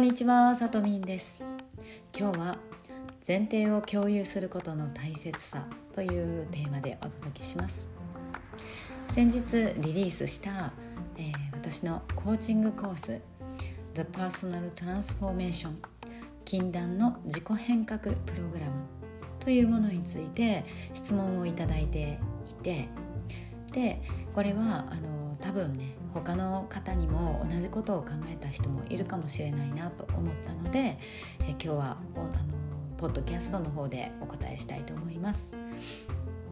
んにちは、さとみんです。今日は前提を共有することの大切さというテーマでお届けします。先日リリースした、えー、私のコーチングコース The Personal Transformation 禁断の自己変革プログラムというものについて質問をいただいていてでこれはあの多分ね他の方にも同じことを考えた人もいるかもしれないなと思ったのでえ今日はあのポッドキャストの方でお答えしたいと思います。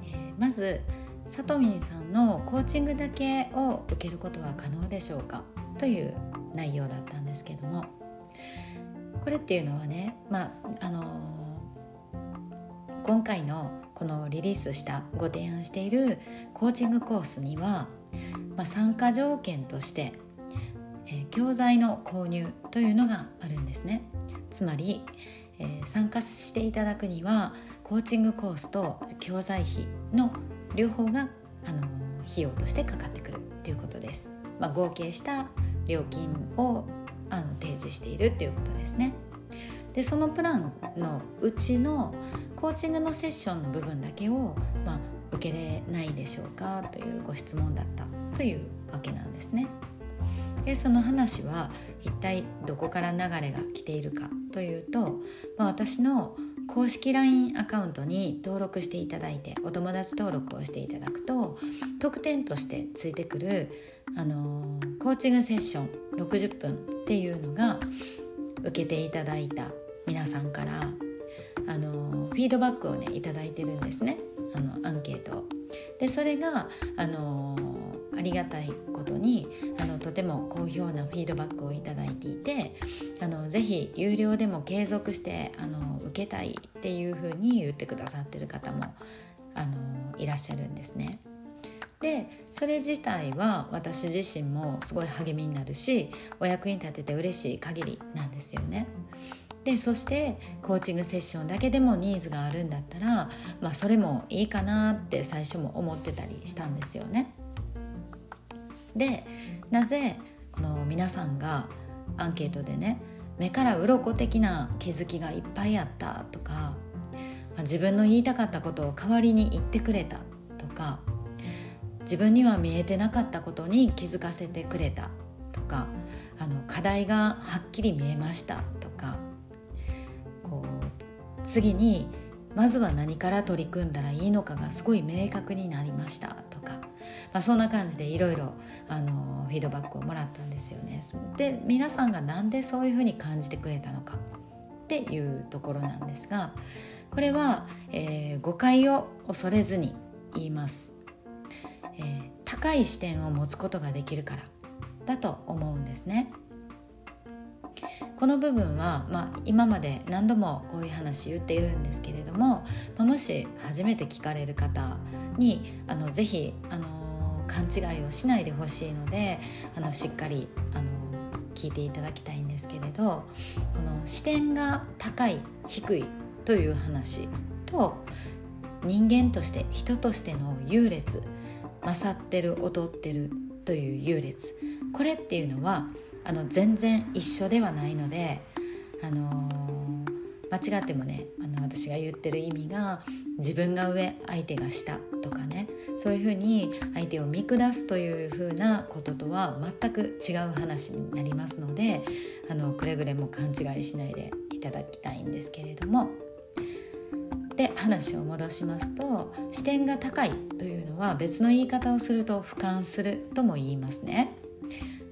え、まずさとみんさんのコーチングだけを受けることは可能でしょうかという内容だったんですけどもこれっていうのはね、まああの、今回のこのリリースしたご提案しているコーチングコースにはまあ、参加条件として、えー、教材の購入というのがあるんですね。つまり、えー、参加していただくにはコーチングコースと教材費の両方が、あの、費用としてかかってくるということです、まあ、合計した料金をあの提示しているということですね。でそのプランのうちのコーチングのセッションの部分だけを、まあ、受けれないでしょうかというご質問だったというわけなんですね。でその話は一体どこから流れが来ているかというと、まあ、私の公式 LINE アカウントに登録していただいてお友達登録をしていただくと特典としてついてくる、あのー、コーチングセッション60分っていうのが受けていただいた皆さんから、あの、フィードバックをね頂いてるんですねあのアンケートでそれが、あのありがたいことにあのとても好評なフィードバックをいいていてあのぜひ有料でも継続してあの受けたいっていうふうに言ってくださってる方もあのいらっしゃるんですね。でそれ自体は私自身もすごい励みになるしお役に立てて嬉しい限りなんですよね。でそしてコーチングセッションだけでもニーズがあるんだったら、まあ、それもいいかなって最初も思ってたりしたんですよね。でなぜこの皆さんがアンケートでね目から鱗的な気づきがいっぱいあったとか、まあ、自分の言いたかったことを代わりに言ってくれたとか自分には見えてなかったことに気づかせてくれたとかあの課題がはっきり見えましたとかこう次にまずは何から取り組んだらいいのかがすごい明確になりましたとかまあ、そんな感じでいろいろフィードバックをもらったんですよね。で皆さんが何でそういうふうに感じてくれたのかっていうところなんですがこれは、えー、誤解を恐れずに言います、えー、高い視点を持つことができるからだと思うんですね。この部分は、まあ、今まで何度もこういう話言っているんですけれども、まあ、もし初めて聞かれる方にあのぜひあの勘違いをしないでほしいのであのしっかりあの聞いていただきたいんですけれどこの視点が高い低いという話と人間として人としての優劣勝ってる劣ってるという優劣。これっていうのはあの全然一緒ではないので、あのー、間違ってもねあの私が言ってる意味が自分が上相手が下とかねそういうふうに相手を見下すというふうなこととは全く違う話になりますのであのくれぐれも勘違いしないでいただきたいんですけれども。で話を戻しますと視点が高いというのは別の言い方をすると俯瞰するとも言いますね。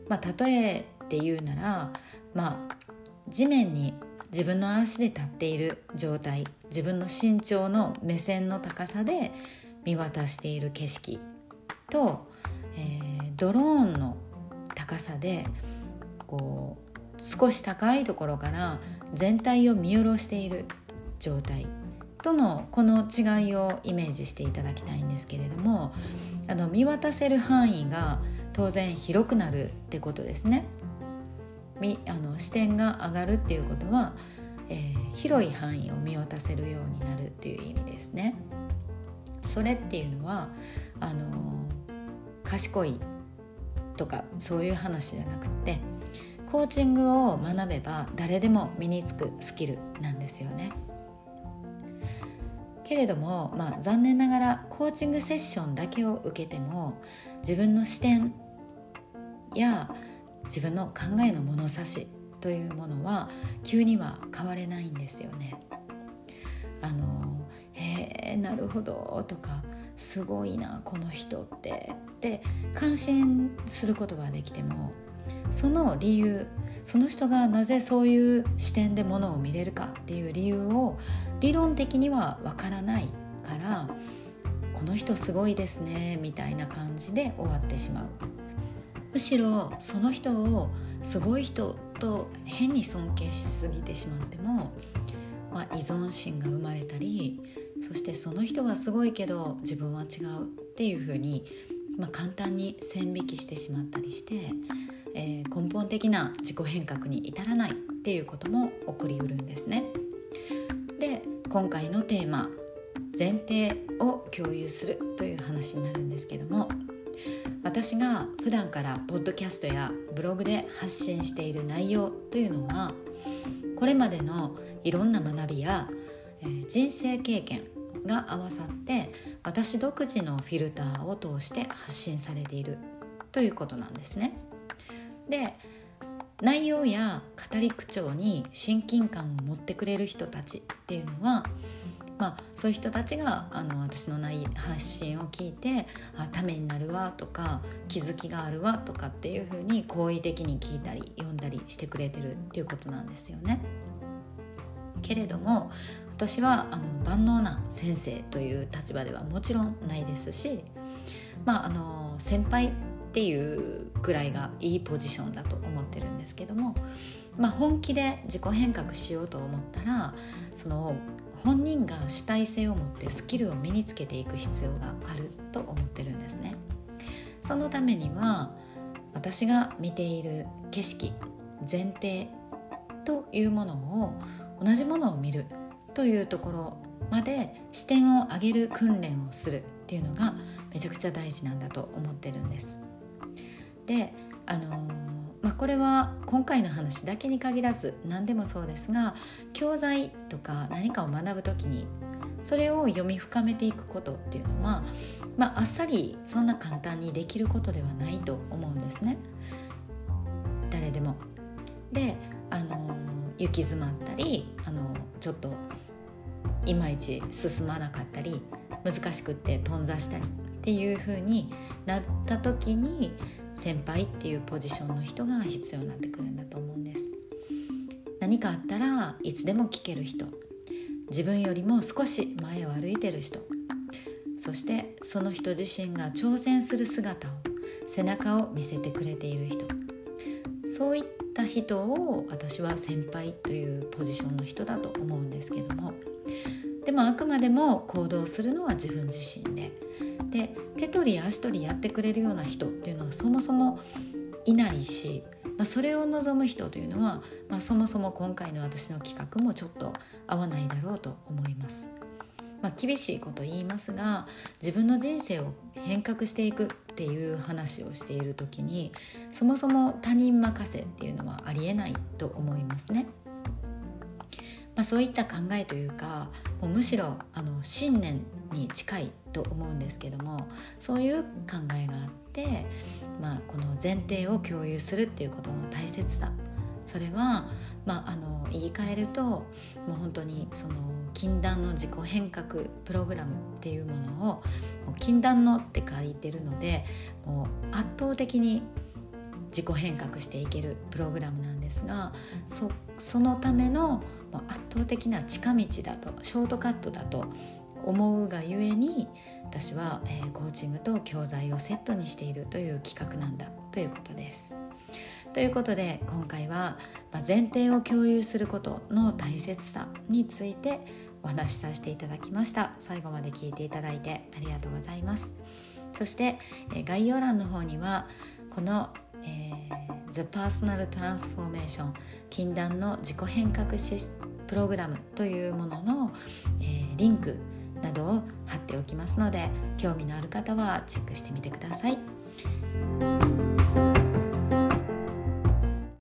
まあ、例えて言うならまあ地面に自分の足で立っている状態自分の身長の目線の高さで見渡している景色と、えー、ドローンの高さでこう少し高いところから全体を見下ろしている状態とのこの違いをイメージしていただきたいんですけれどもあの見渡せる範囲が当然広くなるってことですね。あの視点が上がるっていうことは、えー、広い範囲を見渡せるようになるっていう意味ですね。それっていうのはあの賢いとかそういう話じゃなくてコーチングを学べば誰でも身につくスキルなんですよね。けれども、まあ、残念ながらコーチングセッションだけを受けても自分の視点や自分の考えの物差しというものは急には変われないんですよね。あのへえなるほどとかすごいなこの人ってって感心することはできてもその理由その人がなぜそういう視点でものを見れるかっていう理由を理論的にはわからないからこの人すごいですねみたいな感じで終わってしまうむしろその人をすごい人と変に尊敬しすぎてしまっても、まあ、依存心が生まれたりそしてその人はすごいけど自分は違うっていうふうに、まあ、簡単に線引きしてしまったりして、えー、根本的な自己変革に至らないっていうことも起こりうるんですね。今回のテーマ「前提を共有する」という話になるんですけども私が普段からポッドキャストやブログで発信している内容というのはこれまでのいろんな学びや、えー、人生経験が合わさって私独自のフィルターを通して発信されているということなんですね。で内容や語り口調に親近感を持ってくれる人たちっていうのはまあ、そういう人たちがあの私の内発信を聞いてあためになるわとか気づきがあるわとかっていうふうに好意的に聞いたり読んだりしてくれてるっていうことなんですよね。けれども私はあの万能な先生という立場ではもちろんないですし、まあ、あの先輩っていうくらいがいいポジションだと思ってるんですけども、まあ、本気で自己変革しようと思ったらその本人が主体性を持ってスキルを身につけていく必要があると思ってるんですね。そのためには私が見ている景色前提というものを同じものを見るというところまで視点を上げる訓練をするっていうのがめちゃくちゃ大事なんだと思ってるんです。であのまあ、これは今回の話だけに限らず何でもそうですが教材とか何かを学ぶ時にそれを読み深めていくことっていうのは、まあ、あっさりそんな簡単にできることではないと思うんですね誰でも。であの行き詰まったりあのちょっといまいち進まなかったり難しくって頓挫したりっていう風になった時に先輩っていうポジションの人が必要になってくるんだと思うんです。何かあったらいつでも聞ける人。自分よりも少し前を歩いてる人。そしてその人自身が挑戦する姿を背中を見せてくれている人。そういった人を私は先輩というポジションの人だと思うんですけども。でもあくまでも行動するのは自分自身でで手取り足取りやってくれるような人っていうのはそもそもいないし、まあ、それを望む人というのは、まあ、そもそも今回の私の企画もちょっと合わないだろうと思います。まあ、厳しいこと言いますが自分の人生を変革していくっていう話をしている時にそもそも他人任せっていうのはありえないと思いますね。まあ、そういった考えというかもうむしろあの信念に近いと思うんですけどもそういう考えがあって、まあ、この前提を共有するっていうことの大切さ。それは、まあ、あの言い換えるともう本当にその禁断の自己変革プログラムっていうものを「禁断の」って書いてるのでもう圧倒的に自己変革していけるプログラムなんですがそそのための圧倒的な近道だとショートカットだと思うがゆえに私は、えー、コーチングと教材をセットにしているという企画なんだということです。ということで今回は、まあ、前提を共有することの大切さについてお話しさせていただきました最後まで聞いていただいてありがとうございますそして、えー、概要欄の方にはこの、えー、The Personal Transformation 禁断の自己変革プログラムというものの、えー、リンクなどを貼っておきますので興味のある方はチェックしてみてください。